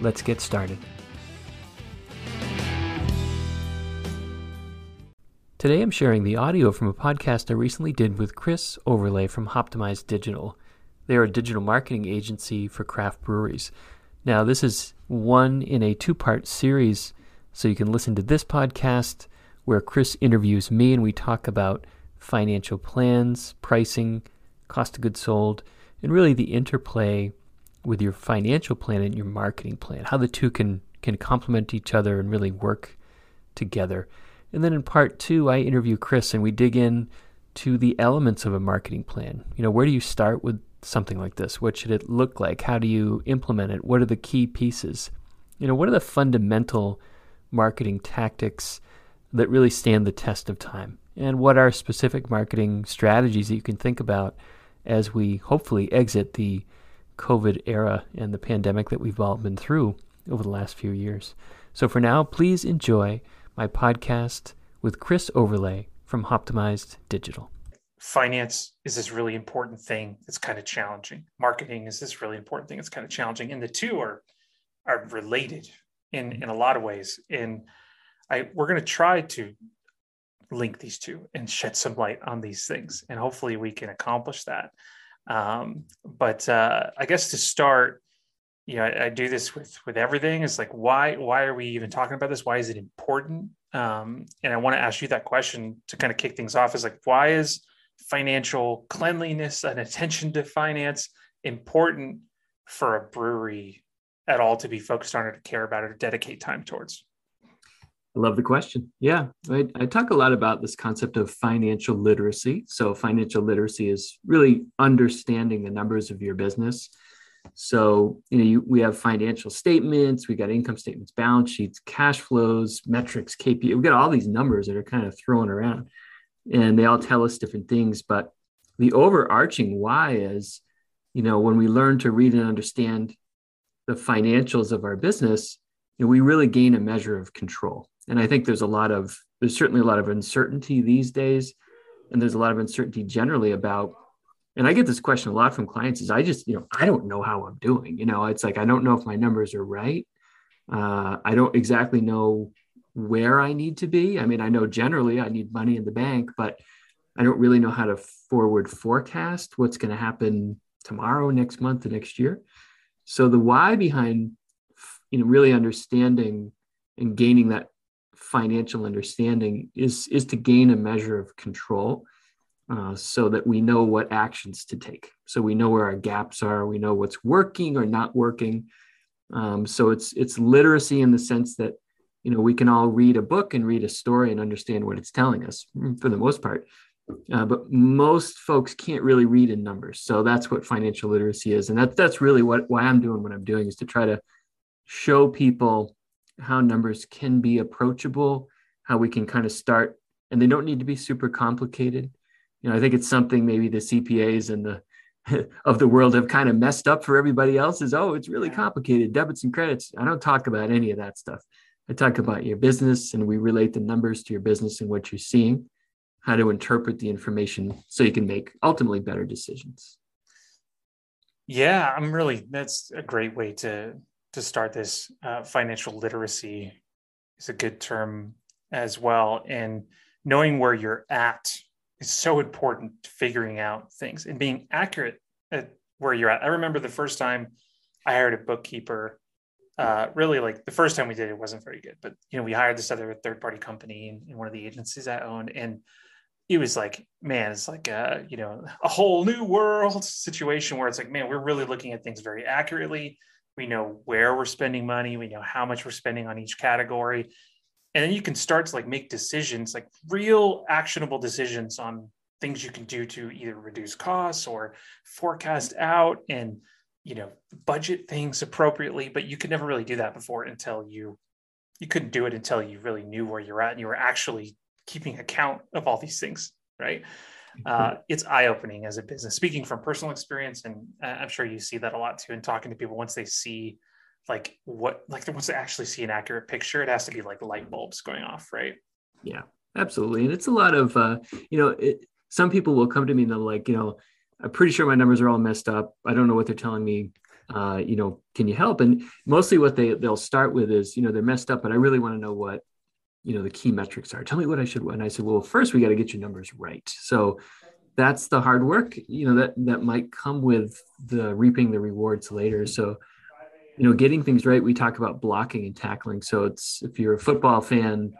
let's get started. Today I'm sharing the audio from a podcast I recently did with Chris Overlay from Optimized Digital. They are a digital marketing agency for craft breweries. Now, this is one in a two part series, so you can listen to this podcast where Chris interviews me and we talk about financial plans, pricing, cost of goods sold, and really the interplay with your financial plan and your marketing plan, how the two can can complement each other and really work together. And then in part two, I interview Chris and we dig in to the elements of a marketing plan. You know, where do you start with something like this? What should it look like? How do you implement it? What are the key pieces? You know, what are the fundamental marketing tactics that really stand the test of time? And what are specific marketing strategies that you can think about as we hopefully exit the COVID era and the pandemic that we've all been through over the last few years. So for now, please enjoy my podcast with Chris Overlay from Optimized Digital. Finance is this really important thing that's kind of challenging. Marketing is this really important thing that's kind of challenging. And the two are are related in mm-hmm. in a lot of ways. And I we're going to try to link these two and shed some light on these things. And hopefully we can accomplish that. Um, but uh, I guess to start, you know, I, I, do this with with everything. It's like why why are we even talking about this? Why is it important? Um, and I want to ask you that question to kind of kick things off. Is like why is financial cleanliness and attention to finance important for a brewery at all to be focused on or to care about or to dedicate time towards? I love the question. Yeah, I, I, talk a lot about this concept of financial literacy. So, financial literacy is really understanding the numbers of your business. So, you know, you, we have financial statements, we got income statements, balance sheets, cash flows, metrics, KPI. We've got all these numbers that are kind of thrown around, and they all tell us different things. But the overarching why is, you know, when we learn to read and understand the financials of our business, you know, we really gain a measure of control and I think there's a lot of there's certainly a lot of uncertainty these days, and there's a lot of uncertainty generally about. And I get this question a lot from clients: is I just you know I don't know how I'm doing. You know, it's like I don't know if my numbers are right. Uh, I don't exactly know where I need to be. I mean, I know generally I need money in the bank, but I don't really know how to forward forecast what's going to happen tomorrow, next month, the next year. So the why behind you know really understanding and gaining that financial understanding is is to gain a measure of control uh, so that we know what actions to take. So we know where our gaps are we know what's working or not working. Um, so it's it's literacy in the sense that you know we can all read a book and read a story and understand what it's telling us mm, for the most part. Uh, but most folks can't really read in numbers. So that's what financial literacy is. And that, that's really what why i'm doing what i'm doing is to try to show people how numbers can be approachable, how we can kind of start, and they don't need to be super complicated. You know, I think it's something maybe the CPAs and the of the world have kind of messed up for everybody else is oh it's really complicated debits and credits. I don't talk about any of that stuff. I talk about your business and we relate the numbers to your business and what you're seeing how to interpret the information so you can make ultimately better decisions. Yeah i'm really that's a great way to to start this uh, financial literacy is a good term as well. And knowing where you're at is so important to figuring out things and being accurate at where you're at. I remember the first time i hired a bookkeeper uh, really like the first time we did it wasn't very good but you know we hired this other third party company in, in one of the agencies i owned and it was like man it's like a you know a whole new world situation where it's like man we're really looking at things very accurately we know where we're spending money. We know how much we're spending on each category. And then you can start to like make decisions like real actionable decisions on things you can do to either reduce costs or forecast out and you know budget things appropriately. But you could never really do that before until you you couldn't do it until you really knew where you're at and you were actually keeping account of all these things right uh, it's eye-opening as a business speaking from personal experience and i'm sure you see that a lot too in talking to people. Once they see like what like once they actually see an accurate picture it has to be like light bulbs going off right? Yeah absolutely and it's a lot of uh you know it, some people will come to me and they're like you know i'm pretty sure my numbers are all messed up. I don't know what they're telling me. Uh, you know can you help? And mostly what they they'll start with is you know they're messed up but i really want to know what you know the key metrics are. Tell me what i should and i said well first we got to get your numbers right. So that's the hard work you know that that might come with the reaping the rewards later. So you know getting things right we talk about blocking and tackling. So it's if you're a football fan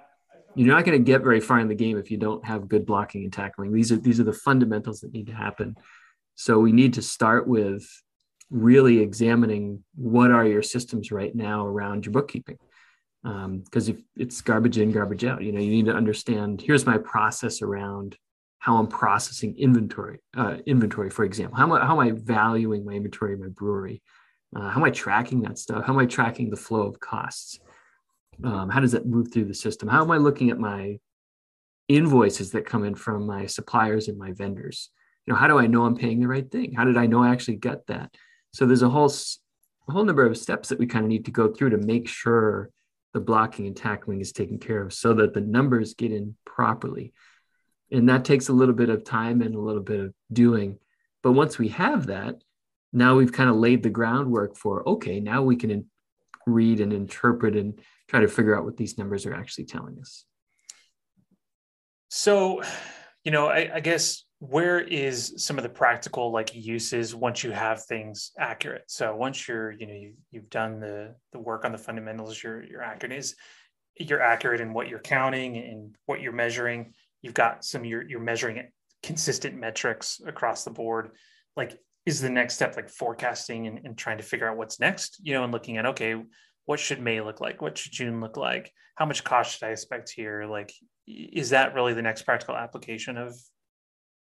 you're not going to get very far in the game if you don't have good blocking and tackling. These are these are the fundamentals that need to happen. So we need to start with really examining what are your systems right now around your bookkeeping because um, if it's garbage in, garbage out, you know, you need to understand. Here's my process around how I'm processing inventory. Uh, inventory, for example, how am I, how am I valuing my inventory, my brewery? Uh, how am I tracking that stuff? How am I tracking the flow of costs? Um, how does that move through the system? How am I looking at my invoices that come in from my suppliers and my vendors? You know, how do I know I'm paying the right thing? How did I know I actually got that? So there's a whole a whole number of steps that we kind of need to go through to make sure the blocking and tackling is taken care of so that the numbers get in properly. And that takes a little bit of time and a little bit of doing. But once we have that, now we've kind of laid the groundwork for okay, now we can in- read and interpret and try to figure out what these numbers are actually telling us. So, you know, I, I guess where is some of the practical like uses once you have things accurate? So once you're you know you, you've done the the work on the fundamentals you're you're accurate is you're accurate in what you're counting and what you're measuring. You've got some you're, you're measuring consistent metrics across the board. Like is the next step like forecasting and, and trying to figure out what's next you know and looking at okay what should may look like? What should june look like? How much cost should i expect here? Like is that really the next practical application of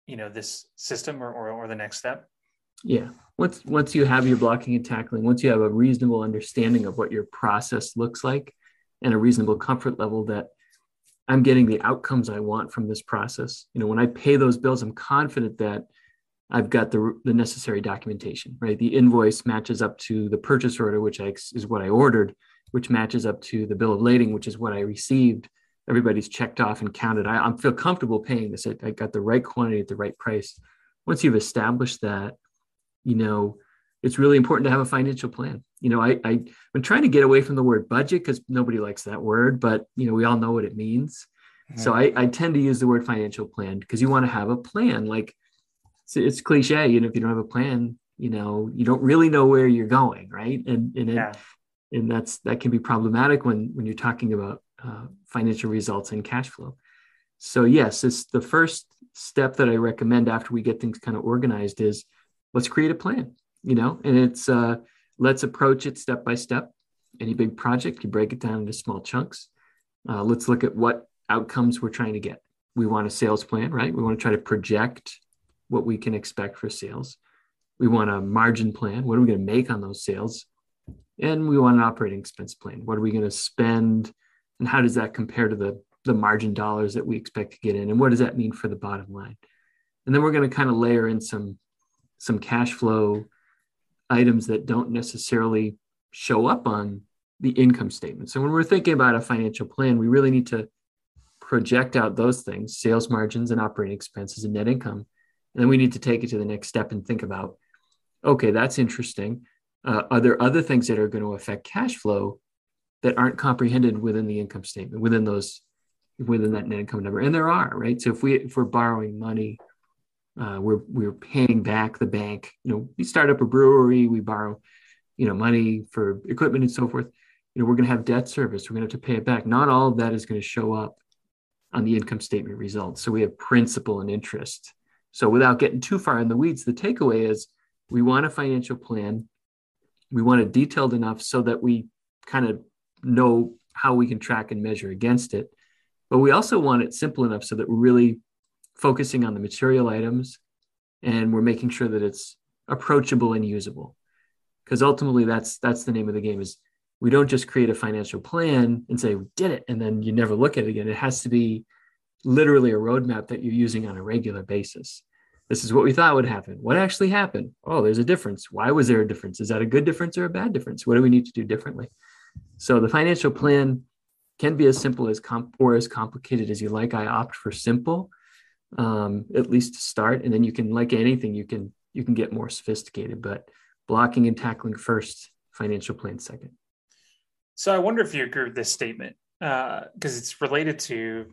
you know this system or, or, or the next step? Yeah. Once once you have your blocking and tackling once you have a reasonable understanding of what your process looks like and a reasonable comfort level that i'm getting the outcomes i want from this process you know when i pay those bills i'm confident that i've got the, the necessary documentation right? The invoice matches up to the purchase order which I, is what i ordered which matches up to the bill of lading which is what i received everybody's checked off and counted. I, I feel comfortable paying this. I, I got the right quantity at the right price. Once you've established that, you know, it's really important to have a financial plan. You know, I, I am trying to get away from the word budget because nobody likes that word, but you know, we all know what it means. Mm-hmm. So I, I tend to use the word financial plan because you want to have a plan. Like it's, it's cliche, you know, if you don't have a plan, you know, you don't really know where you're going, right? And and it, yeah. and that's that can be problematic when when you're talking about uh, financial results and cash flow. So yes, it's the first step that I recommend after we get things kind of organized is let's create a plan, you know, and it's uh, let's approach it step by step. Any big project, you break it down into small chunks. Uh, let's look at what outcomes we're trying to get. We want a sales plan, right? We want to try to project what we can expect for sales. We want a margin plan. What are we going to make on those sales? And we want an operating expense plan. What are we going to spend and how does that compare to the the margin dollars that we expect to get in? And what does that mean for the bottom line? And then we're going to kind of layer in some some cash flow items that don't necessarily show up on the income statement. So when we're thinking about a financial plan we really need to project out those things sales margins and operating expenses and net income. And then we need to take it to the next step and think about okay that's interesting. Uh, are there other things that are going to affect cash flow that aren't comprehended within the income statement, within those, within that net income number. And there are, right? So if we if we're borrowing money, uh, we're we're paying back the bank. You know, we start up a brewery, we borrow, you know, money for equipment and so forth. You know, we're going to have debt service. We're going to have to pay it back. Not all of that is going to show up on the income statement results. So we have principal and interest. So without getting too far in the weeds, the takeaway is we want a financial plan. We want it detailed enough so that we kind of know how we can track and measure against it. But we also want it simple enough so that we're really focusing on the material items and we're making sure that it's approachable and usable. because ultimately that's that's the name of the game is we don't just create a financial plan and say we did it and then you never look at it again. It has to be literally a roadmap that you're using on a regular basis. This is what we thought would happen. What actually happened? Oh there's a difference. Why was there a difference? Is that a good difference or a bad difference? What do we need to do differently so the financial plan can be as simple as comp or as complicated as you like. I opt for simple um, at least to start. And then you can like anything you can you can get more sophisticated but blocking and tackling first financial plan second. So I wonder if you agree with this statement because uh, it's related to,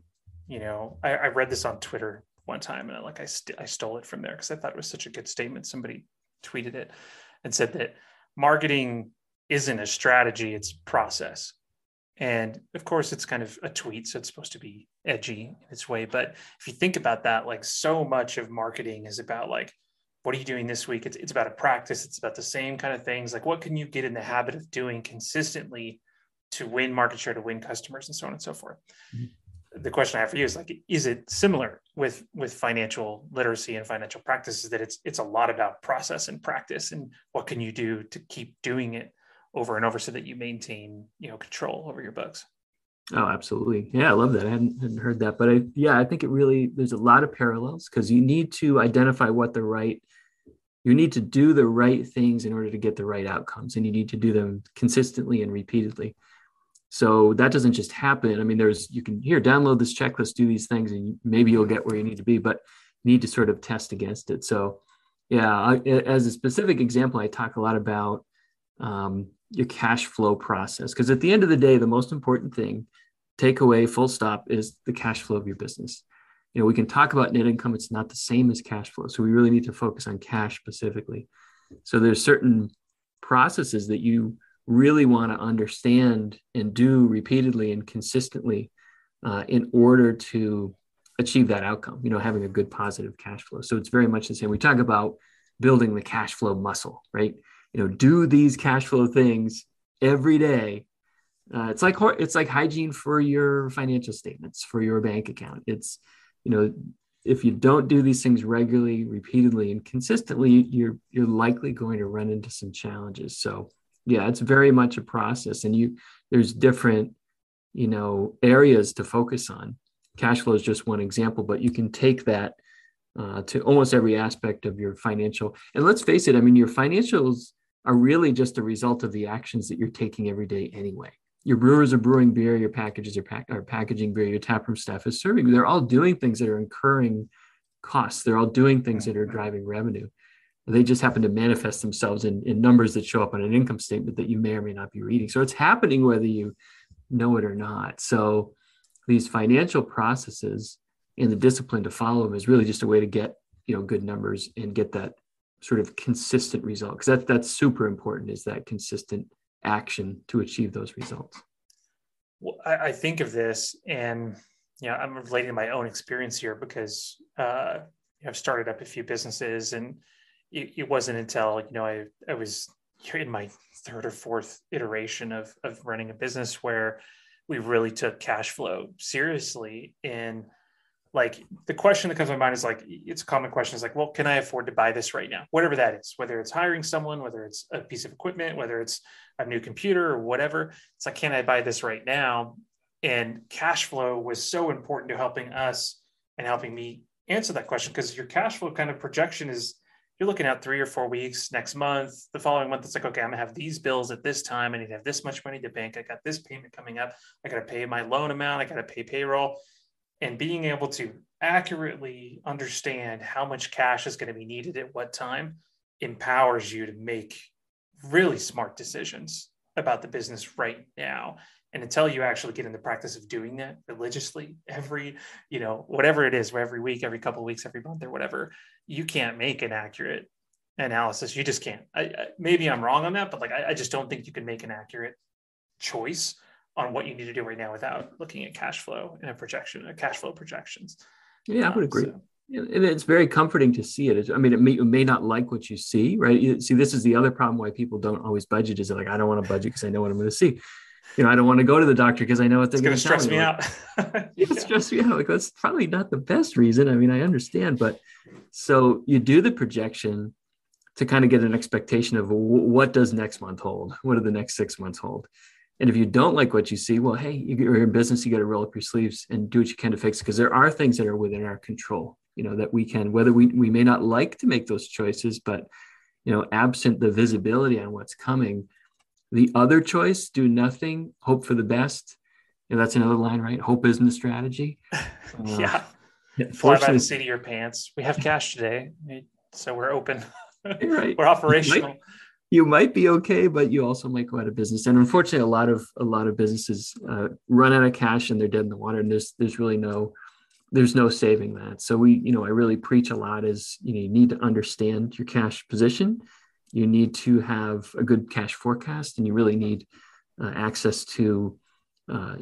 you know, I, I, read this on Twitter one time and I, like I, st- I stole it from there because I thought it was such a good statement. Somebody tweeted it and said that marketing isn't a strategy; it's process. And of course, it's kind of a tweet, so it's supposed to be edgy in its way. But if you think about that, like so much of marketing is about like, what are you doing this week? It's, it's about a practice. It's about the same kind of things. Like, what can you get in the habit of doing consistently to win market share, to win customers, and so on and so forth. Mm-hmm. The question I have for you is like, is it similar with with financial literacy and financial practices that it's it's a lot about process and practice and what can you do to keep doing it over and over so that you maintain you know control over your books. Oh, absolutely. Yeah, I love that. I hadn't, hadn't heard that, but I, yeah, I think it really there's a lot of parallels because you need to identify what the right you need to do the right things in order to get the right outcomes and you need to do them consistently and repeatedly so that doesn't just happen. I mean, there's you can here download this checklist, do these things, and maybe you'll get where you need to be, but need to sort of test against it. So, yeah, I, as a specific example, I talk a lot about um, your cash flow process because at the end of the day, the most important thing, takeaway, full stop, is the cash flow of your business. You know, we can talk about net income; it's not the same as cash flow, so we really need to focus on cash specifically. So there's certain processes that you really want to understand and do repeatedly and consistently uh, in order to achieve that outcome you know having a good positive cash flow so it's very much the same we talk about building the cash flow muscle right you know do these cash flow things every day. Uh, it's like it's like hygiene for your financial statements for your bank account. It's you know if you don't do these things regularly repeatedly and consistently you're you're likely going to run into some challenges. So yeah it's very much a process and you there's different you know areas to focus on. Cash flow is just one example but you can take that uh, to almost every aspect of your financial and let's face it i mean your financials are really just a result of the actions that you're taking every day anyway. Your brewers are brewing beer your packages are, pack- are packaging beer your taproom staff is serving. They're all doing things that are incurring costs. They're all doing things that are driving revenue. They just happen to manifest themselves in, in numbers that show up on an income statement that you may or may not be reading. So it's happening whether you know it or not. So these financial processes and the discipline to follow them is really just a way to get you know good numbers and get that sort of consistent result because that, that's super important is that consistent action to achieve those results. Well, I, I think of this and you know i'm relating my own experience here because uh, i've started up a few businesses and it, it wasn't until you know I I was in my third or fourth iteration of of running a business where we really took cash flow seriously and like the question that comes to my mind is like it's a common question is like well can i afford to buy this right now? Whatever that is whether it's hiring someone whether it's a piece of equipment whether it's a new computer or whatever it's like can i buy this right now? And cash flow was so important to helping us and helping me answer that question because your cash flow kind of projection is you're looking at three or four weeks next month the following month it's like okay i'm gonna have these bills at this time. I need to have this much money to bank. I got this payment coming up. I got to pay my loan amount. I got to pay payroll and being able to accurately understand how much cash is going to be needed at what time empowers you to make really smart decisions about the business right now. And until you actually get in the practice of doing that religiously every you know whatever it is every week every couple of weeks every month or whatever you can't make an accurate analysis. You just can't. I, I, maybe i'm wrong on that but like I, I, just don't think you can make an accurate choice on what you need to do right now without looking at cash flow and a projection a cash flow projections yeah i would uh, agree so. and it's very comforting to see it i mean it may, you may not like what you see right you, see this is the other problem why people don't always budget is like i don't want to budget because i know what i'm going to see you know, I don't want to go to the doctor because I know what they're going to stress me, out. yeah, stress me out. Like that's probably not the best reason. I mean, I understand, but so you do the projection, to kind of get an expectation of what does next month hold what do the next six months hold and if you don't like what you see well hey you're in business you got to roll up your sleeves and do what you can to fix it because there are things that are within our control you know that we can whether we, we may not like to make those choices but you know absent the visibility on what's coming the other choice do nothing hope for the best. You know, that's another line right? Hope isn't a strategy. Uh, yeah. fly by the seat of your pants. We have cash today so we're open. Right. we're operational you might, be okay but you also might go out of business and unfortunately a lot of a lot of businesses uh, run out of cash and they're dead in the water and there's there's really no there's no saving that. So we, you know, I really preach a lot is you know you need to understand your cash position. You need to have a good cash forecast, and you really need uh, access to uh,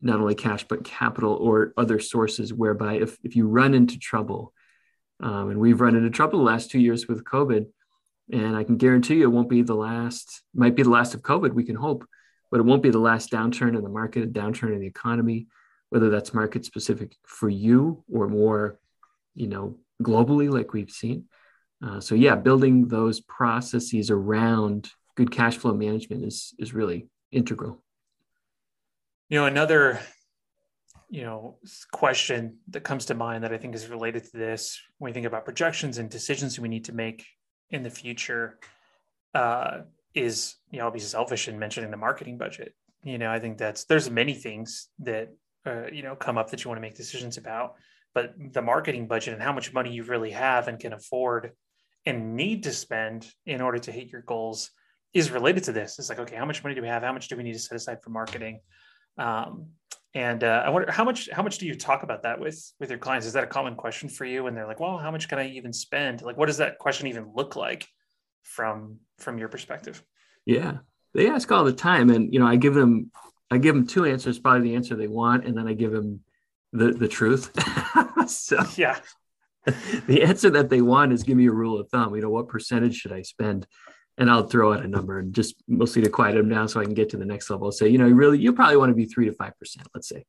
not only cash but capital or other sources. Whereby if if you run into trouble, um, and we've run into trouble the last two years with COVID, and I can guarantee you it won't be the last. Might be the last of COVID. We can hope, but it won't be the last downturn in the market, a downturn in the economy whether that's market specific for you or more, you know, globally, like we've seen. Uh, so yeah, building those processes around good cash flow management is is really integral. You know, another you know question that comes to mind that I think is related to this when we think about projections and decisions we need to make in the future uh, is you know I'll be selfish in mentioning the marketing budget. You know, I think that's there's many things that uh, you know come up that you want to make decisions about but the marketing budget and how much money you really have and can afford and need to spend in order to hit your goals is related to this. It's like okay how much money do we have? How much do we need to set aside for marketing? Um, and uh, i wonder how much how much do you talk about that with with your clients? Is that a common question for you? And they're like well how much can i even spend? Like what does that question even look like from from your perspective? Yeah. They ask all the time. And you know i give them I give them two answers, probably the answer they want, and then I give them the the truth. so yeah, the answer that they want is give me a rule of thumb. You know, what percentage should I spend? And I'll throw out a number and just mostly to quiet them down so I can get to the next level. I'll say, you know, really, you probably want to be three to five percent, let's say.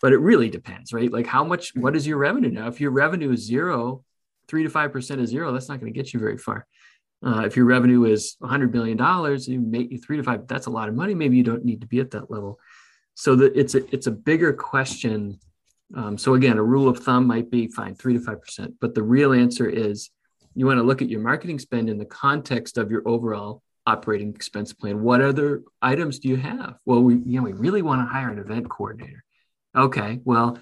But it really depends, right? Like how much, what is your revenue now? If your revenue is zero, three to five percent is zero, that's not going to get you very far. Uh, if your revenue is $100 million, you make three to five, that's a lot of money. Maybe you don't need to be at that level. So that it's a, it's a bigger question. Um, so again, a rule of thumb might be fine, three to 5%. But the real answer is you want to look at your marketing spend in the context of your overall operating expense plan. What other items do you have? Well, we, you know, we really want to hire an event coordinator. Okay, well,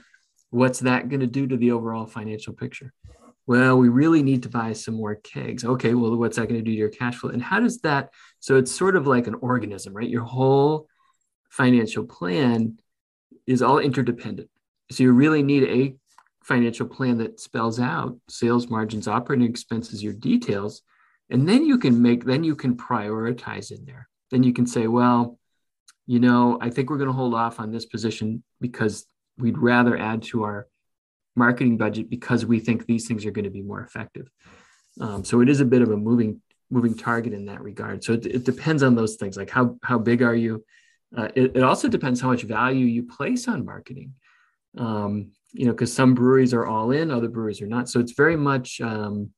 what's that going to do to the overall financial picture? well, we really need to buy some more kegs. Okay, well, what's that going to do to your cash flow? And how does that? So it's sort of like an organism, right? Your whole financial plan is all interdependent. So you really need a financial plan that spells out sales margins, operating expenses, your details, and then you can make, then you can prioritize in there. Then you can say, well, you know, I think we're going to hold off on this position because we'd rather add to our marketing budget because we think these things are going to be more effective. Um, so it is a bit of a moving moving target in that regard. So it, it depends on those things, like how how big are you? Uh, it, it, also depends how much value you place on marketing. Um, you know, because some breweries are all in, other breweries are not. So it's very much um,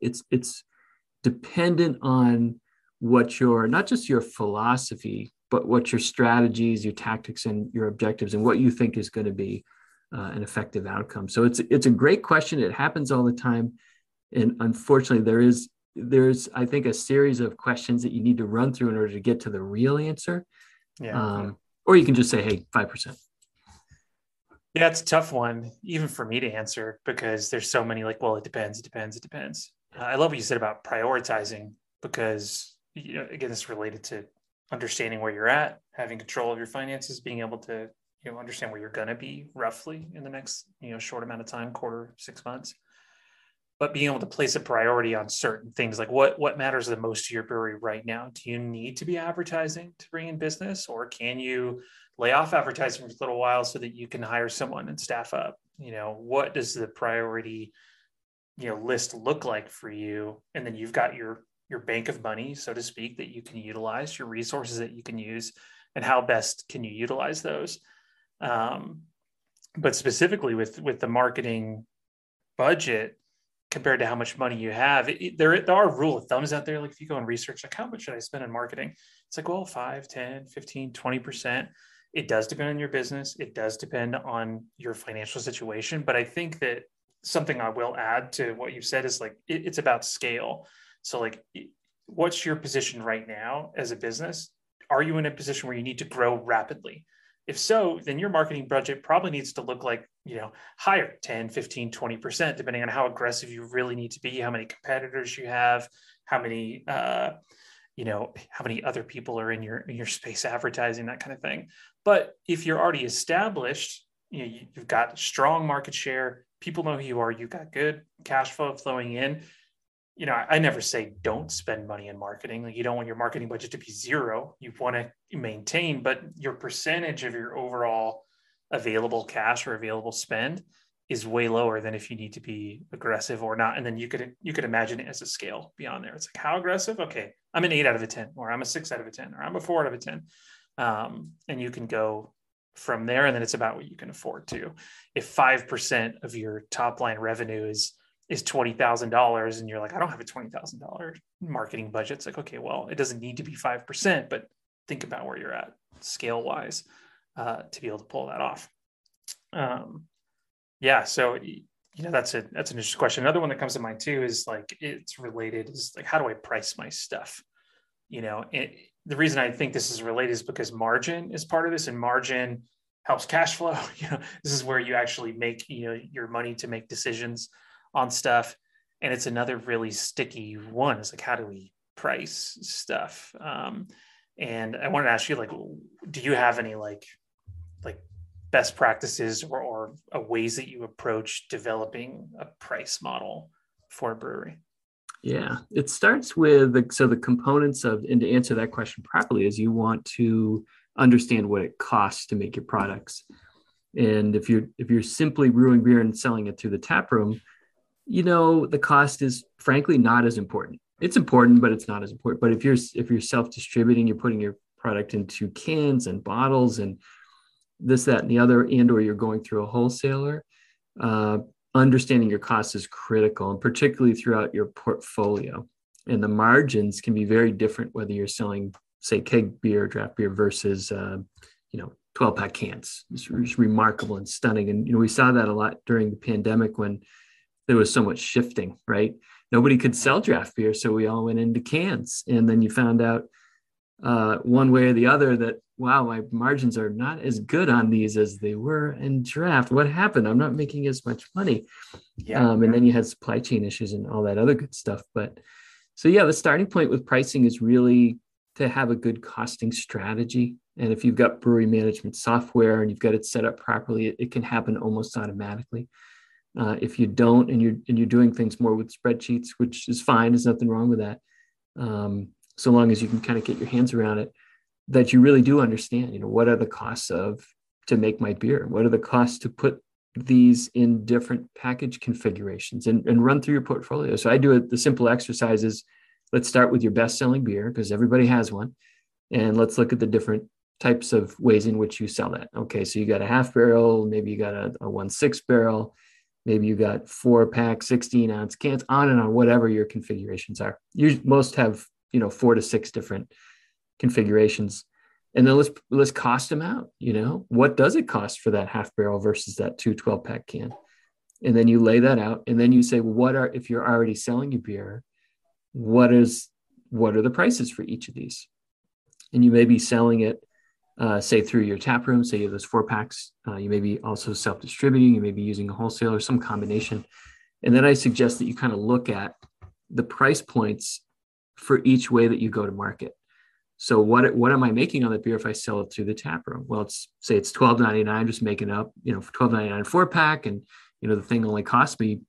it's it's dependent on what your not just your philosophy, but what your strategies, your tactics, and your objectives, and what you think is going to be uh, an effective outcome? So it's it's a great question. It happens all the time, and unfortunately, there is there's I think a series of questions that you need to run through in order to get to the real answer. Yeah. Um, or you can just say, "Hey, five percent." Yeah, it's a tough one, even for me to answer because there's so many. Like, well, it depends. It depends. It depends. Uh, I love what you said about prioritizing because you know, again, it's related to understanding where you're at, having control of your finances, being able to you know understand where you're going to be roughly in the next you know short amount of time quarter six months but being able to place a priority on certain things like what what matters the most to your brewery right now do you need to be advertising to bring in business or can you lay off advertising for a little while so that you can hire someone and staff up you know what does the priority you know list look like for you and then you've got your your bank of money so to speak that you can utilize your resources that you can use and how best can you utilize those um, but specifically with with the marketing budget, compared to how much money you have. It, there, there are rule of thumbs out there. Like if you go and research, like how much should I spend on marketing? It's like, well, 5, 10, 15, 20%. It does depend on your business. It does depend on your financial situation. But I think that something I will add to what you said is like, it, it's about scale. So like, what's your position right now as a business? Are you in a position where you need to grow rapidly? If so, then your marketing budget probably needs to look like, you know, higher 10, 15, 20%, depending on how aggressive you really need to be, how many competitors you have, how many, uh, you know, how many other people are in your, in your space advertising, that kind of thing. But if you're already established, you know, you've got strong market share, people know who you are, you've got good cash flow flowing in, you know, I never say don't spend money in marketing. Like you don't want your marketing budget to be zero. You want to maintain, but your percentage of your overall available cash or available spend is way lower than if you need to be aggressive or not. And then you could you could imagine it as a scale beyond there. It's like how aggressive? Okay, I'm an eight out of a ten, or I'm a six out of a ten, or I'm a four out of a ten. Um, and you can go from there, and then it's about what you can afford to. If five percent of your top line revenue is is $20,000 and you're like, I don't have a $20,000 marketing budget. It's like, okay, well, it doesn't need to be 5%, but think about where you're at scale wise uh, to be able to pull that off. Um, yeah. So, you know, that's a, that's an interesting question. Another one that comes to mind too, is like, it's related is like, how do I price my stuff? You know, the reason I think this is related is because margin is part of this and margin helps cash flow. You know, this is where you actually make, you know, your money to make decisions on stuff. And it's another really sticky one. It's like, how do we price stuff? Um, and I wanted to ask you, like, do you have any like, like best practices or, or ways that you approach developing a price model for a brewery? Yeah, it starts with the, so the components of, and to answer that question properly, is you want to understand what it costs to make your products. And if you're if you're simply brewing beer and selling it through the tap room, you know the cost is frankly not as important. It's important but it's not as important. But if you're if you're self-distributing you're putting your product into cans and bottles and this that and the other and or you're going through a wholesaler uh, understanding your costs is critical and particularly throughout your portfolio and the margins can be very different whether you're selling say keg beer draft beer versus uh, you know 12 pack cans it's, it's remarkable and stunning and you know we saw that a lot during the pandemic when there was so much shifting, right? Nobody could sell draft beer, so we all went into cans. And then you found out uh, one way or the other that wow, my margins are not as good on these as they were in draft. What happened? I'm not making as much money. Yeah. Um, and then you had supply chain issues and all that other good stuff. But so yeah, the starting point with pricing is really to have a good costing strategy. And if you've got brewery management software and you've got it set up properly, it, it can happen almost automatically. Uh, if you don't, and you're and you're doing things more with spreadsheets, which is fine, there's nothing wrong with that. Um, so long as you can kind of get your hands around it, that you really do understand. You know, what are the costs of to make my beer? What are the costs to put these in different package configurations and, and run through your portfolio? So I do it. The simple exercise is let's start with your best selling beer because everybody has one, and let's look at the different types of ways in which you sell that. Okay, so you got a half barrel, maybe you got a, a one six barrel maybe you got four pack 16 ounce cans on and on whatever your configurations are you most have you know four to six different configurations and then let's let's cost them out you know what does it cost for that half barrel versus that two 12 pack can and then you lay that out and then you say well, what are if you're already selling a beer what is what are the prices for each of these and you may be selling it uh, say through your tap room, say you have those four packs. Uh, you may be also self distributing, you may be using a wholesaler, some combination. And then I suggest that you kind of look at the price points for each way that you go to market. So what what am I making on that beer if I sell it through the tap room? Well, it's say it's twelve ninety nine, just making up, you know, twelve ninety nine four pack, and you know the thing only cost me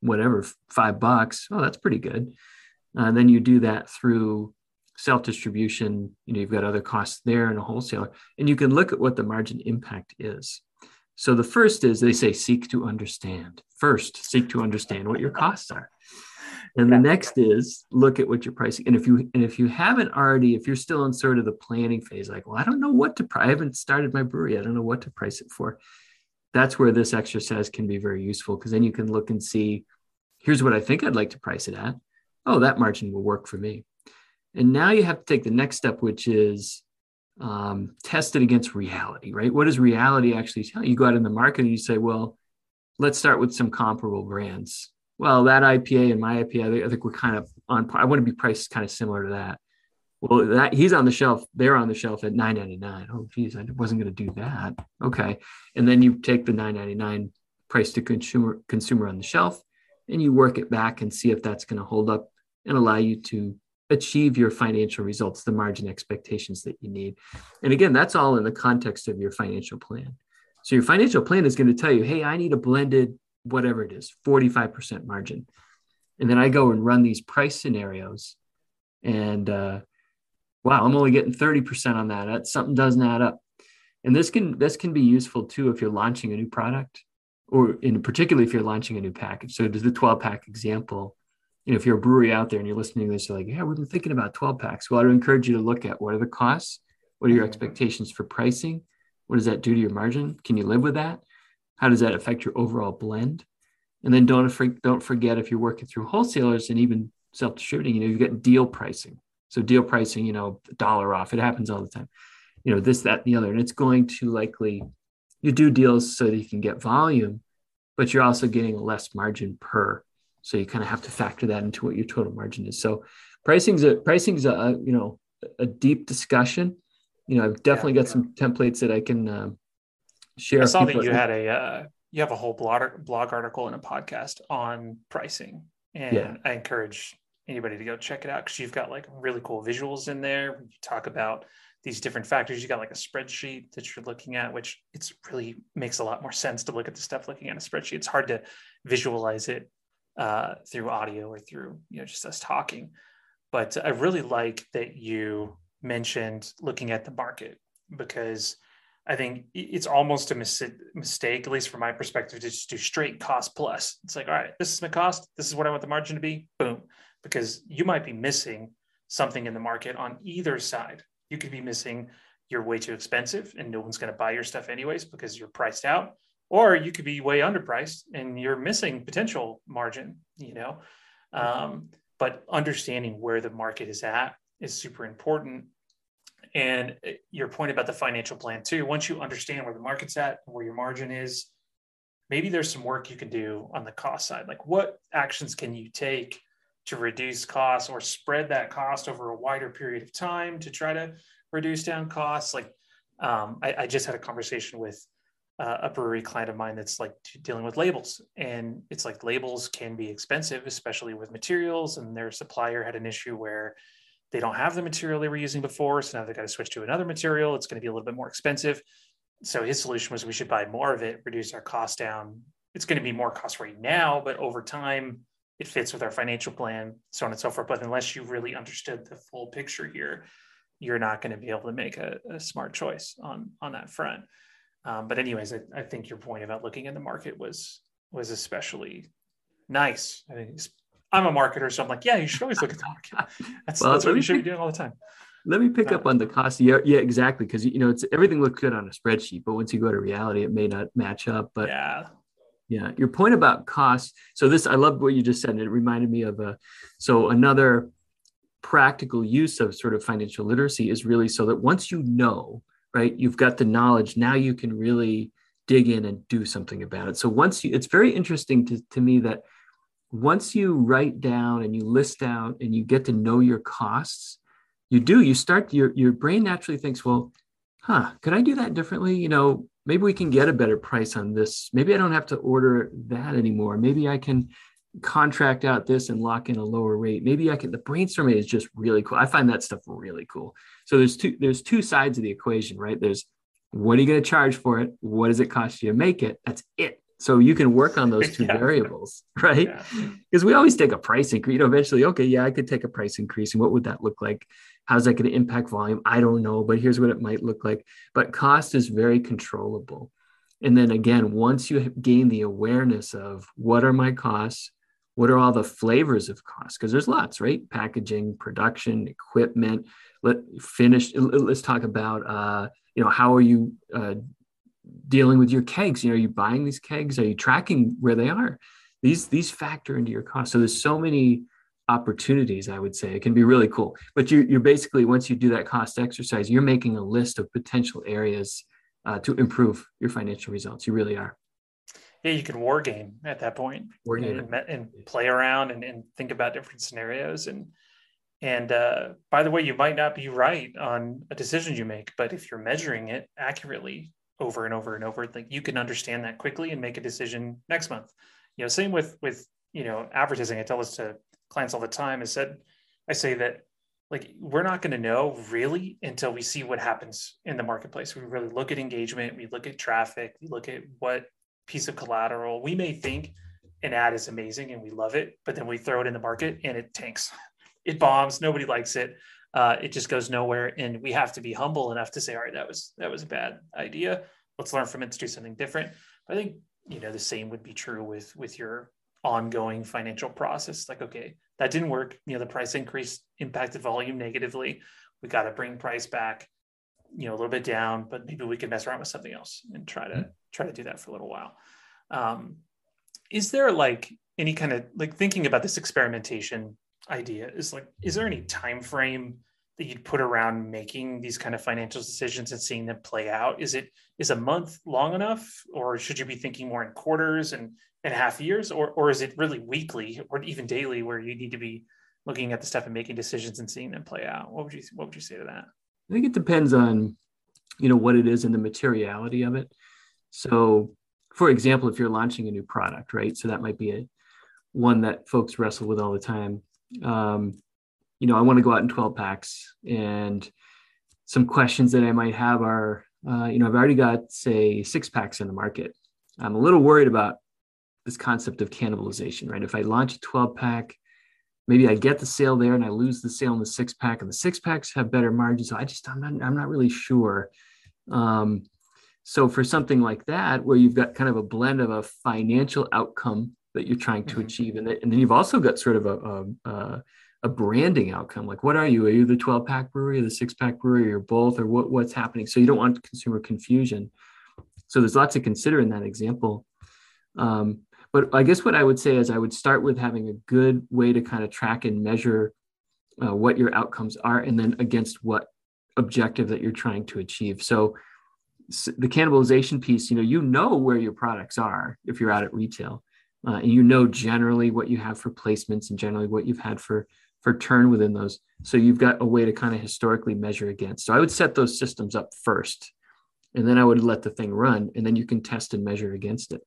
whatever five bucks. Oh, that's pretty good. Uh, and then you do that through self distribution, you know, you've got other costs there and a wholesaler, and you can look at what the margin impact is. So the first is they say seek to understand. First, seek to understand what your costs are. And the next is look at what you're pricing. And if you and if you haven't already, if you're still in sort of the planning phase, like, well, I don't know what to price. I haven't started my brewery. I don't know what to price it for. That's where this exercise can be very useful because then you can look and see here's what I think I'd like to price it at. Oh, that margin will work for me. And now you have to take the next step, which is um, test it against reality, right? What does reality actually tell you? You go out in the market and you say, well, let's start with some comparable brands. Well, that IPA and my IPA, I think we're kind of on. I want to be priced kind of similar to that. Well, that he's on the shelf. They're on the shelf at nine ninety nine. Oh, geez, I wasn't going to do that. Okay, and then you take the nine ninety nine price to consumer consumer on the shelf, and you work it back and see if that's going to hold up and allow you to achieve your financial results, the margin expectations that you need. And again, that's all in the context of your financial plan. So your financial plan is going to tell you, hey, I need a blended whatever it is, 45% margin. And then I go and run these price scenarios and uh, wow, I'm only getting 30% on that. That something doesn't add up. And this can this can be useful too if you're launching a new product or in particularly if you're launching a new package. So does the 12 pack example, you know, if you're a brewery out there and you're listening to this, you're like, yeah, we've been thinking about 12 packs. Well, I would encourage you to look at what are the costs? What are your mm-hmm. expectations for pricing? What does that do to your margin? Can you live with that? How does that affect your overall blend? And then don't, don't forget if you're working through wholesalers and even self-distributing, you know, you've got deal pricing. So deal pricing, you know, dollar off. It happens all the time. You know, this, that, and the other. And it's going to likely you do deals so that you can get volume, but you're also getting less margin per. So you kind of have to factor that into what your total margin is. So pricing's a pricing's a you know a deep discussion. You know, I've definitely yeah, got yeah. some templates that I can um, share. I saw that you had a uh, you have a whole blog blog article and a podcast on pricing, and yeah. I encourage anybody to go check it out because you've got like really cool visuals in there. You talk about these different factors. You got like a spreadsheet that you're looking at, which it's really makes a lot more sense to look at the stuff looking at a spreadsheet. It's hard to visualize it uh, through audio or through you know just us talking. But I really like that you mentioned looking at the market because I think it's almost a mis- mistake, at least from my perspective, to just do straight cost plus. It's like, all right, this is my cost. This is what I want the margin to be. Boom because you might be missing something in the market on either side. You could be missing you're way too expensive and no one's going to buy your stuff anyways because you're priced out or you could be way underpriced and you're missing potential margin you know um, but understanding where the market is at is super important and uh, your point about the financial plan too once you understand where the market's at where your margin is maybe there's some work you can do on the cost side like what actions can you take to reduce costs or spread that cost over a wider period of time to try to reduce down costs. Like um, I, I, just had a conversation with uh, a brewery client of mine that's like dealing with labels, and it's like labels can be expensive, especially with materials. And their supplier had an issue where they don't have the material they were using before, so now they've got to switch to another material. It's going to be a little bit more expensive. So his solution was we should buy more of it, reduce our cost down. It's going to be more cost right now, but over time it fits with our financial plan, so on and so forth. But unless you really understood the full picture here, you're not going to be able to make a, a smart choice on on that front. Um, but anyways, I, I, think your point about looking at the market was was especially nice. I think I'm a marketer, so I'm like, yeah, you should always look at the market. That's, well, that's what you should be doing all the time. Let me pick uh, up on the cost. Yeah, yeah, exactly. Because you know, it's everything looks good on a spreadsheet, but once you go to reality, it may not match up. But yeah, yeah, your point about cost. So this, I love what you just said. And it reminded me of a. So another practical use of sort of financial literacy is really so that once you know, right, you've got the knowledge. Now you can really dig in and do something about it. So once you, it's very interesting to, to me that once you write down and you list out and you get to know your costs, you do. You start your your brain naturally thinks, well, huh, could I do that differently? You know, maybe we can get a better price on this. Maybe I don't have to order that anymore. Maybe I can contract out this and lock in a lower rate. Maybe I can the brainstorming is just really cool. I find that stuff really cool. So there's two there's two sides of the equation, right? There's what are you going to charge for it? What does it cost you to make it? That's it. So you can work on those two yeah. variables, right? Because yeah. we always take a price increase. You know, eventually, okay, yeah, I could take a price increase. And what would that look like? How's that going to impact volume? I don't know, but here's what it might look like. But cost is very controllable. And then again, once you gain the awareness of what are my costs, what are all the flavors of costs? Because there's lots, right? Packaging, production, equipment. Let finish. Let's talk about, uh, you know, how are you uh, dealing with your kegs? You know, are you buying these kegs? Are you tracking where they are? these these factor into your cost so there's so many opportunities i would say it can be really cool but you're, you're basically once you do that cost exercise you're making a list of potential areas uh, to improve your financial results you really are yeah you can war game at that point war game. And, and play around and, and think about different scenarios and and uh, by the way you might not be right on a decision you make but if you're measuring it accurately over and over and over like you can understand that quickly and make a decision next month. You know same with with you know advertising. I tell this to clients all the time. I said i say that like we're not going to know really until we see what happens in the marketplace. We really look at engagement we look at traffic we look at what piece of collateral. We may think an ad is amazing and we love it but then we throw it in the market and it tanks. It bombs. Nobody likes it uh, it just goes nowhere and we have to be humble enough to say all right that was that was a bad idea. Let's learn from it. To do something different. I think you know the same would be true with with your ongoing financial process. Like okay that didn't work. You know the price increase impacted volume negatively. We got to bring price back you know a little bit down but maybe we can mess around with something else and try to mm-hmm. try to do that for a little while. Um, is there like any kind of like thinking about this experimentation idea is like is there any time frame that you'd put around making these kind of financial decisions and seeing them play out? Is it is a month long enough, or should you be thinking more in quarters and and half years, or or is it really weekly or even daily where you need to be looking at the stuff and making decisions and seeing them play out? What would you what would you say to that? I think it depends on you know what it is and the materiality of it. So, for example, if you're launching a new product, right? So that might be a one that folks wrestle with all the time. Um, you know, I want to go out in 12 packs. And some questions that I might have are, uh, you know, I've already got, say, six packs in the market. I'm a little worried about this concept of cannibalization, right? If I launch a 12 pack, maybe I get the sale there and I lose the sale in the six pack, and the six packs have better margins. So I just, I'm not, I'm not really sure. Um, so for something like that, where you've got kind of a blend of a financial outcome that you're trying to mm-hmm. achieve, and, and then you've also got sort of a, a, a a branding outcome. Like, what are you? Are you the 12 pack brewery, or the six pack brewery, or both, or what, what's happening? So you don't want consumer confusion. So there's lots to consider in that example. Um, but I guess what I would say is I would start with having a good way to kind of track and measure uh, what your outcomes are, and then against what objective that you're trying to achieve. So the cannibalization piece, you know, you know where your products are if you're out at retail. Uh, and you know generally what you have for placements and generally what you've had for for turn within those. So you've got a way to kind of historically measure against. So I would set those systems up first, and then I would let the thing run, and then you can test and measure against it.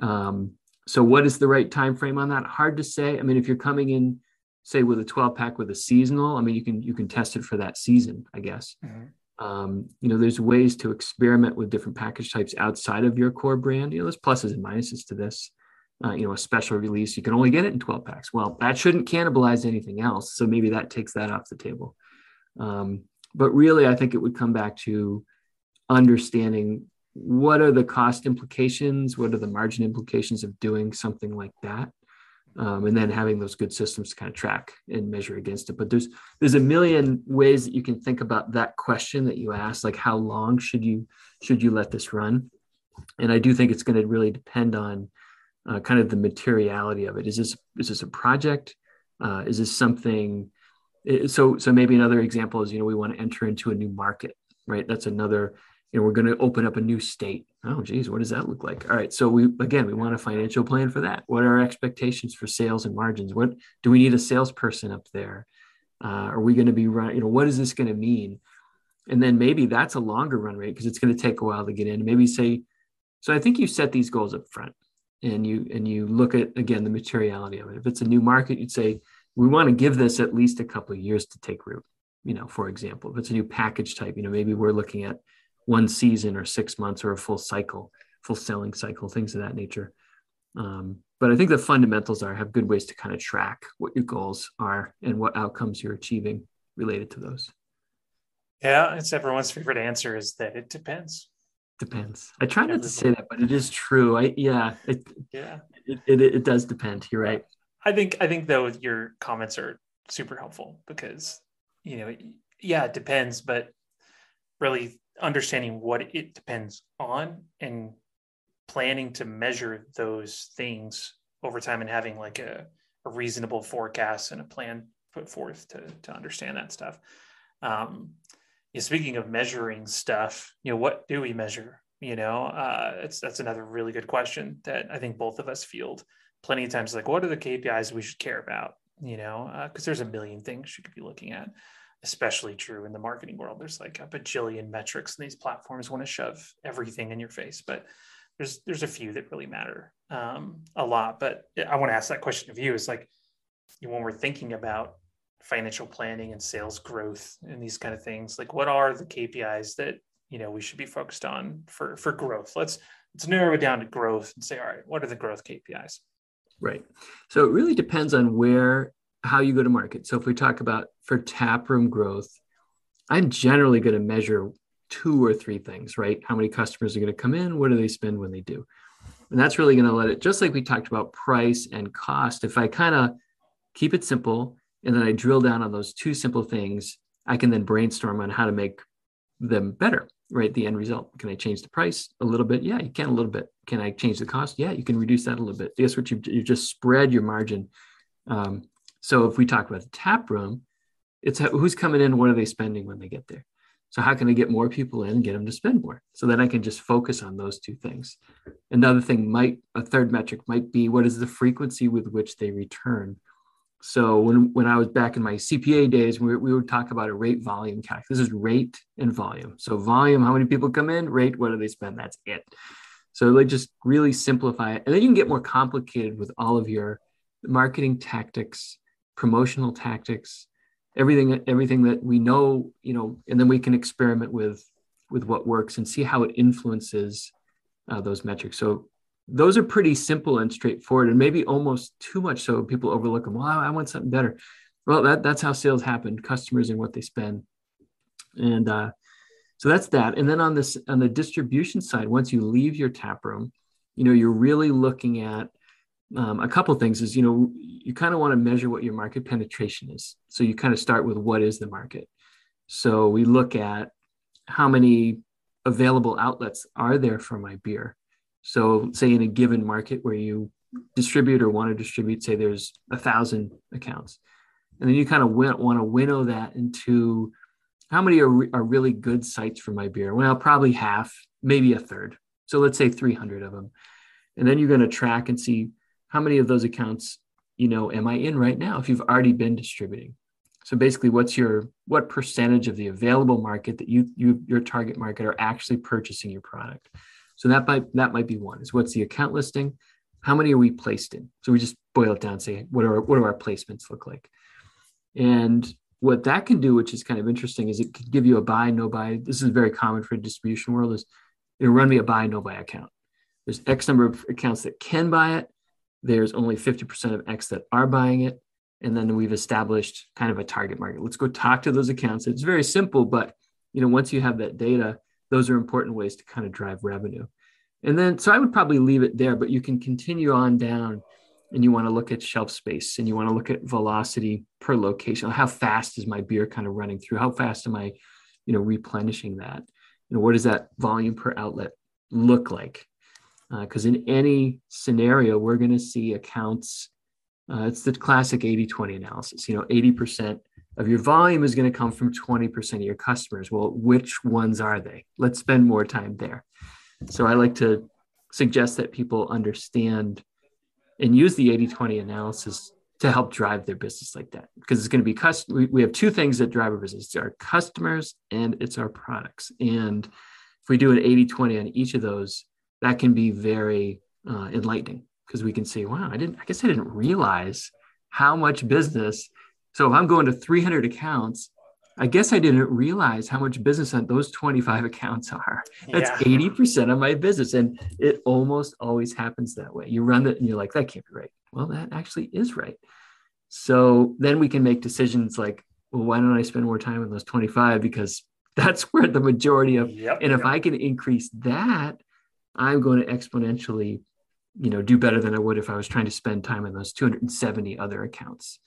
Um, so what is the right time frame on that? Hard to say. I mean, if you're coming in, say with a 12 pack with a seasonal, I mean, you can you can test it for that season, I guess. Mm-hmm. Um, you know, there's ways to experiment with different package types outside of your core brand. You know, there's pluses and minuses to this uh, you know, a special release, you can only get it in 12 packs. Well, that shouldn't cannibalize anything else. So maybe that takes that off the table. Um, but really, I think it would come back to understanding what are the cost implications, what are the margin implications of doing something like that, um, and then having those good systems to kind of track and measure against it. But there's there's a million ways that you can think about that question that you asked, like how long should you should you let this run? And I do think it's going to really depend on uh, kind of the materiality of it. Is this is this a project? Uh, is this something? Eh, so so maybe another example is you know we want to enter into a new market, right? That's another. You know, we're going to open up a new state. Oh, geez, what does that look like? All right, so we again we want a financial plan for that. What are our expectations for sales and margins? What do we need a salesperson up there? Uh, are we going to be run? You know, what is this going to mean? And then maybe that's a longer run rate because it's going to take a while to get in. Maybe say, so I think you set these goals up front and you and you look at again the materiality of it. If it's a new market you'd say we want to give this at least a couple of years to take root you know for example. If it's a new package type you know maybe we're looking at one season or six months or a full cycle full selling cycle things of that nature. Um, but i think the fundamentals are have good ways to kind of track what your goals are and what outcomes you're achieving related to those. Yeah it's everyone's favorite answer is that it depends depends. I try not to say that, but it is true. I yeah, it, yeah, it, it, it does depend. You're right. I think I think though your comments are super helpful because you know yeah it depends, but really understanding what it depends on and planning to measure those things over time and having like a, a reasonable forecast and a plan put forth to, to understand that stuff. Um, yeah, speaking of measuring stuff, you know, what do we measure? You know, uh, it's that's another really good question that I think both of us field plenty of times. Like, what are the KPIs we should care about? You know, because uh, there's a million things you could be looking at. Especially true in the marketing world. There's like a bajillion metrics, and these platforms want to shove everything in your face. But there's there's a few that really matter um, a lot. But I want to ask that question of you: is like when we're thinking about financial planning and sales growth and these kind of things like what are the kpis that you know we should be focused on for for growth? Let's let's narrow it down to growth and say all right what are the growth kpis right. So it really depends on where how you go to market. So if we talk about for taproom growth i'm generally going to measure two or three things right? How many customers are going to come in? What do they spend when they do? And that's really going to let it just like we talked about price and cost if i kind of keep it simple and then I drill down on those two simple things, I can then brainstorm on how to make them better, right? The end result. Can I change the price a little bit? Yeah, you can a little bit. Can I change the cost? Yeah, you can reduce that a little bit. Guess what? You you just spread your margin. Um, so if we talk about the tap room, it's who's coming in, what are they spending when they get there? So how can I get more people in and get them to spend more? So then I can just focus on those two things. Another thing might a third metric might be what is the frequency with which they return so when, when I was back in my CPA days, we, we would talk about a rate volume calc. This is rate and volume. So volume, how many people come in, rate, what do they spend? That's it. So they just really simplify it. And then you can get more complicated with all of your marketing tactics, promotional tactics, everything, everything that we know, you know, and then we can experiment with with what works and see how it influences uh, those metrics. So those are pretty simple and straightforward and maybe almost too much so people overlook them well i want something better. Well that, that's how sales happen customers and what they spend. And uh, so that's that. And then on this on the distribution side once you leave your tap room you know you're really looking at um, a couple things is you know you kind of want to measure what your market penetration is. So you kind of start with what is the market. So we look at how many available outlets are there for my beer so, say in a given market where you distribute or want to distribute, say there's a thousand accounts, and then you kind of want to winnow that into how many are, re- are really good sites for my beer? Well, probably half, maybe a third. So let's say 300 of them. And then you're going to track and see how many of those accounts, you know, am I in right now if you've already been distributing. So basically what's your what percentage of the available market that you you your target market are actually purchasing your product. So that might that might be one. Is what's the account listing? How many are we placed in? So we just boil it down and say what are what do our placements look like? And what that can do, which is kind of interesting, is it can give you a buy no buy. This is very common for distribution world. Is it'll run me a buy no buy account. There's X number of accounts that can buy it. There's only 50% of X that are buying it. And then we've established kind of a target market. Let's go talk to those accounts. It's very simple, but you know, once you have that data, those are important ways to kind of drive revenue. And then, so I would probably leave it there, but you can continue on down and you want to look at shelf space and you want to look at velocity per location. How fast is my beer kind of running through? How fast am I, you know, replenishing that? You know, what does that volume per outlet look like? Because uh, in any scenario, we're going to see accounts. Uh, it's the classic 80 20 analysis. You know, 80% of your volume is going to come from 20% of your customers. Well, which ones are they? Let's spend more time there. So I like to suggest that people understand and use the 80 20 analysis to help drive their business like that because it's going to be custom we have two things that drive our business it's our customers and it's our products and if we do an 80 20 on each of those that can be very uh, enlightening because we can say wow i didn't i guess i didn't realize how much business so if I'm going to 300 accounts, I guess I didn't realize how much business on those 25 accounts are. That's yeah. 80% of my business. And it almost always happens that way. You run it and you're like, that can't be right. Well, that actually is right. So then we can make decisions like, well, why don't I spend more time on those 25? Because that's where the majority of, yep, and if yep. I can increase that, I'm going to exponentially, you know, do better than I would if I was trying to spend time on those 270 other accounts.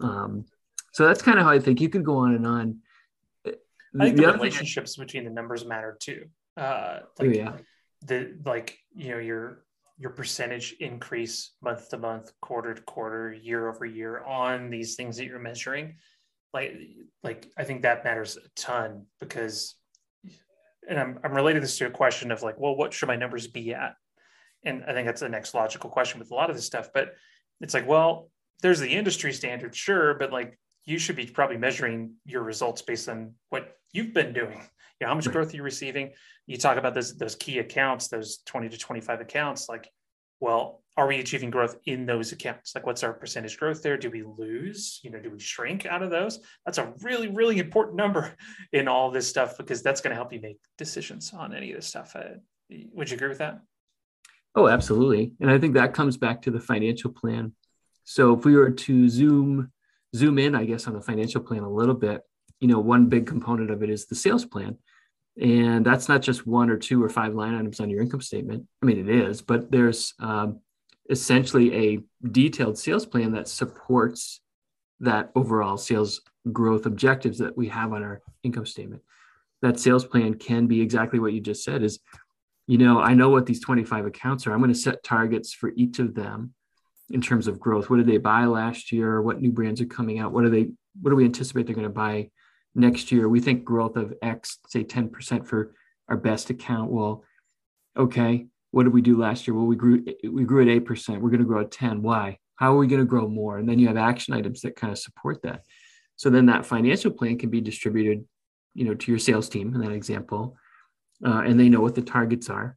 Um, so that's kind of how I think you could go on and on. I think the, the relationships between the numbers matter too. Uh, like oh, yeah. The like you know your your percentage increase month to month, quarter to quarter, year over year on these things that you're measuring, like like I think that matters a ton because and I'm I'm relating this to a question of like, well, what should my numbers be at? And I think that's the next logical question with a lot of this stuff. But it's like, well, there's the industry standard, sure, but like you should be probably measuring your results based on what you've been doing. You know, how much growth are you receiving? You talk about those those key accounts, those 20 to 25 accounts, like, well, are we achieving growth in those accounts? Like what's our percentage growth there? Do we lose? You know, do we shrink out of those? That's a really, really important number in all this stuff because that's going to help you make decisions on any of this stuff. Uh, would you agree with that? Oh, absolutely. And I think that comes back to the financial plan. So if we were to zoom zoom in, I guess, on the financial plan a little bit, you know, one big component of it is the sales plan. And that's not just one or two or five line items on your income statement. I mean, it is, but there's um, essentially a detailed sales plan that supports that overall sales growth objectives that we have on our income statement. That sales plan can be exactly what you just said is, you know, I know what these 25 accounts are. I'm going to set targets for each of them in terms of growth. What did they buy last year? What new brands are coming out? What are they what do we anticipate they're going to buy next year? We think growth of X, say 10% for our best account. Well, okay, what did we do last year? Well, we grew we grew at 8%. We're going to grow at 10. Why? How are we going to grow more? And then you have action items that kind of support that. So then that financial plan can be distributed, you know, to your sales team in that example, uh, and they know what the targets are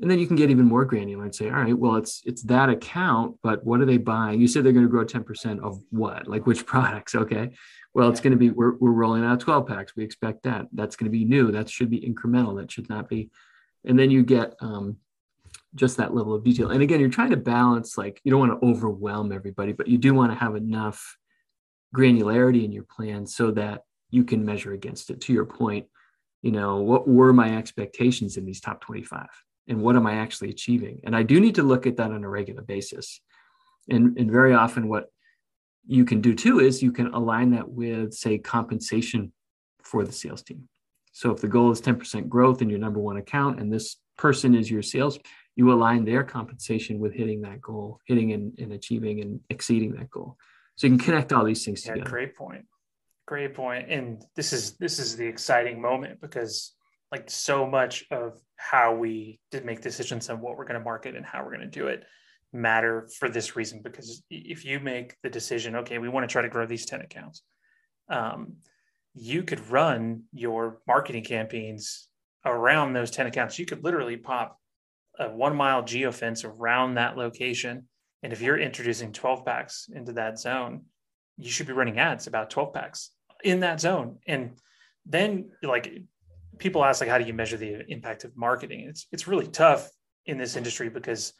and then you can get even more granular and say all right well it's it's that account but what are they buying? You said they're going to grow 10% of what? Like which products? Okay. Well it's going to be we're, we're rolling out 12 packs. We expect that. That's going to be new. That should be incremental. That should not be. And then you get um, just that level of detail. And again you're trying to balance like you don't want to overwhelm everybody but you do want to have enough granularity in your plan so that you can measure against it. To your point you know what were my expectations in these top 25 and what am I actually achieving? And I do need to look at that on a regular basis. And, and very often, what you can do too is you can align that with, say, compensation for the sales team. So if the goal is 10% growth in your number one account and this person is your sales, you align their compensation with hitting that goal, hitting and, and achieving and exceeding that goal. So you can connect all these things yeah, together. Great point. Great point. And this is this is the exciting moment because like so much of how we did make decisions on what we're going to market and how we're going to do it matter for this reason because if you make the decision okay we want to try to grow these 10 accounts um, you could run your marketing campaigns around those 10 accounts. You could literally pop a one mile geofence around that location and if you're introducing 12 packs into that zone you should be running ads about 12 packs in that zone. And then like people ask like how do you measure the impact of marketing? It's it's really tough in this industry because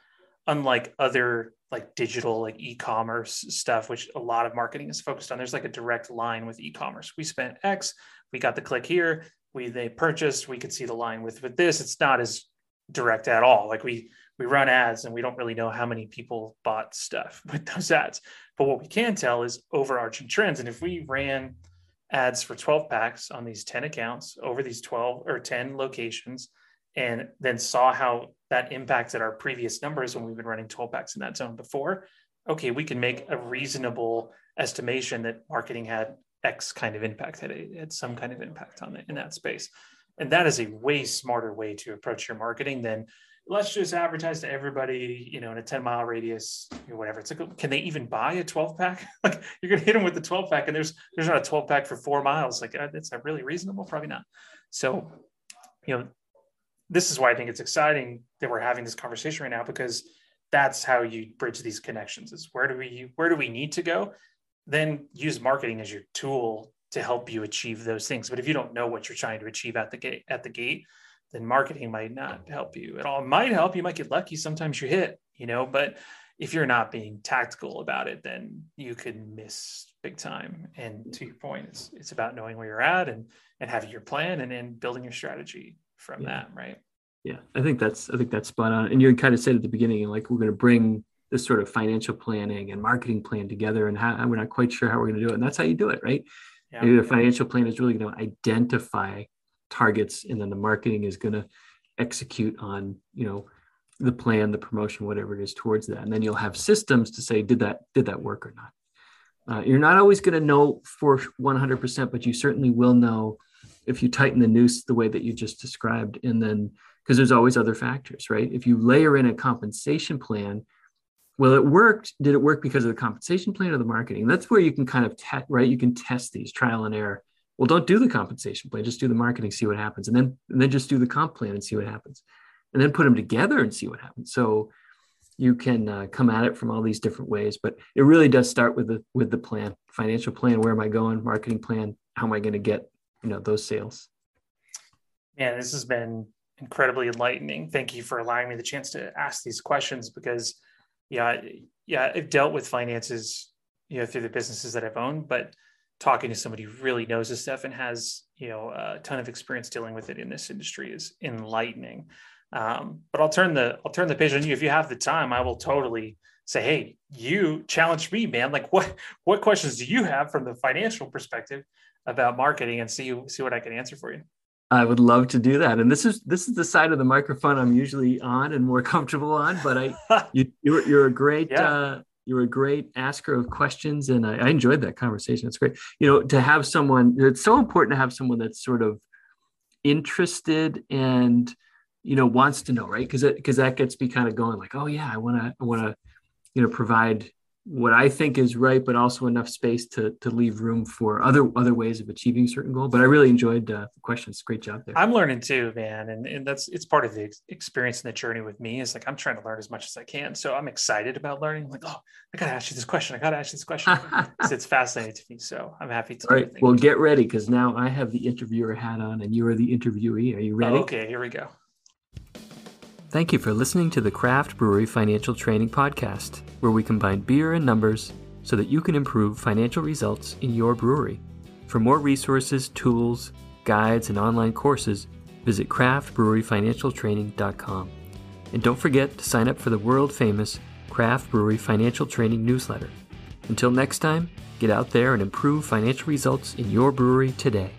unlike other like digital like e-commerce stuff which a lot of marketing is focused on there's like a direct line with e-commerce. We spent x we got the click here we they purchased we could see the line with with this. It's not as direct at all. Like we we run ads and we don't really know how many people bought stuff with those ads. But what we can tell is overarching trends. And if we ran ads for 12 packs on these 10 accounts over these 12 or 10 locations and then saw how that impacted our previous numbers when we've been running 12 packs in that zone before okay we can make a reasonable estimation that marketing had x kind of impact had, had some kind of impact on it in that space. And that is a way smarter way to approach your marketing than let's just advertise to everybody, you know, in a 10 mile radius or whatever. It's like, can they even buy a 12 pack? like you're going to hit them with the 12 pack and there's, there's not a 12 pack for four miles. Like uh, that's not really reasonable. Probably not. So, you know, this is why I think it's exciting that we're having this conversation right now, because that's how you bridge these connections is where do we, where do we need to go? Then use marketing as your tool to help you achieve those things. But if you don't know what you're trying to achieve at the gate, at the gate, then marketing might not help you at all. It might help. You might get lucky. Sometimes you hit, you know, but if you're not being tactical about it, then you could miss big time. And to your point, it's it's about knowing where you're at and and having your plan and then building your strategy from yeah. that, right? Yeah, I think that's I think that's spot on. And you kind of said at the beginning, like we're going to bring this sort of financial planning and marketing plan together, and how we're not quite sure how we're going to do it, and that's how you do it, right? Yeah. Maybe the financial plan is really going to identify targets and then the marketing is going to execute on you know the plan, the promotion, whatever it is towards that. And then you'll have systems to say, did that did that work or not? Uh, you're not always going to know for 100%, but you certainly will know if you tighten the noose the way that you just described. And then, because there's always other factors, right? If you layer in a compensation plan, well, it worked. Did it work because of the compensation plan or the marketing? That's where you can kind of test, right? You can test these trial and error. Well, don't do the compensation plan, just do the marketing, see what happens. And then, and then just do the comp plan and see what happens. And then put them together and see what happens. So, you can uh, come at it from all these different ways but it really does start with the with the plan financial plan where am i going marketing plan how am i going to get you know those sales yeah this has been incredibly enlightening thank you for allowing me the chance to ask these questions because yeah yeah i've dealt with finances you know through the businesses that i've owned but talking to somebody who really knows this stuff and has you know a ton of experience dealing with it in this industry is enlightening um, but I'll turn the I'll turn the page on you. If you have the time, I will totally say, hey, you challenge me, man. Like what what questions do you have from the financial perspective about marketing and see see what I can answer for you. I would love to do that. And this is this is the side of the microphone I'm usually on and more comfortable on. But I you you're, you're a great yeah. uh, you're a great asker of questions, and I, I enjoyed that conversation. It's great. You know, to have someone. It's so important to have someone that's sort of interested and you know wants to know right because because that gets me kind of going like oh yeah i want to i want to you know provide what i think is right but also enough space to to leave room for other other ways of achieving certain goal. But i really enjoyed uh, the questions. Great job there. I'm learning too man. And, and that's it's part of the experience and the journey with me is like i'm trying to learn as much as i can. So i'm excited about learning. Like oh i gotta ask you this question. I gotta ask you this question. It's fascinating to me. So i'm happy to all right. well get ready because now i have the interviewer hat on and you are the interviewee. Are you ready? Okay. Here we go Thank you for listening to the Craft Brewery Financial Training Podcast, where we combine beer and numbers so that you can improve financial results in your brewery. For more resources, tools, guides, and online courses, visit craftbreweryfinancialtraining.com. And don't forget to sign up for the world famous Craft Brewery Financial Training newsletter. Until next time, get out there and improve financial results in your brewery today.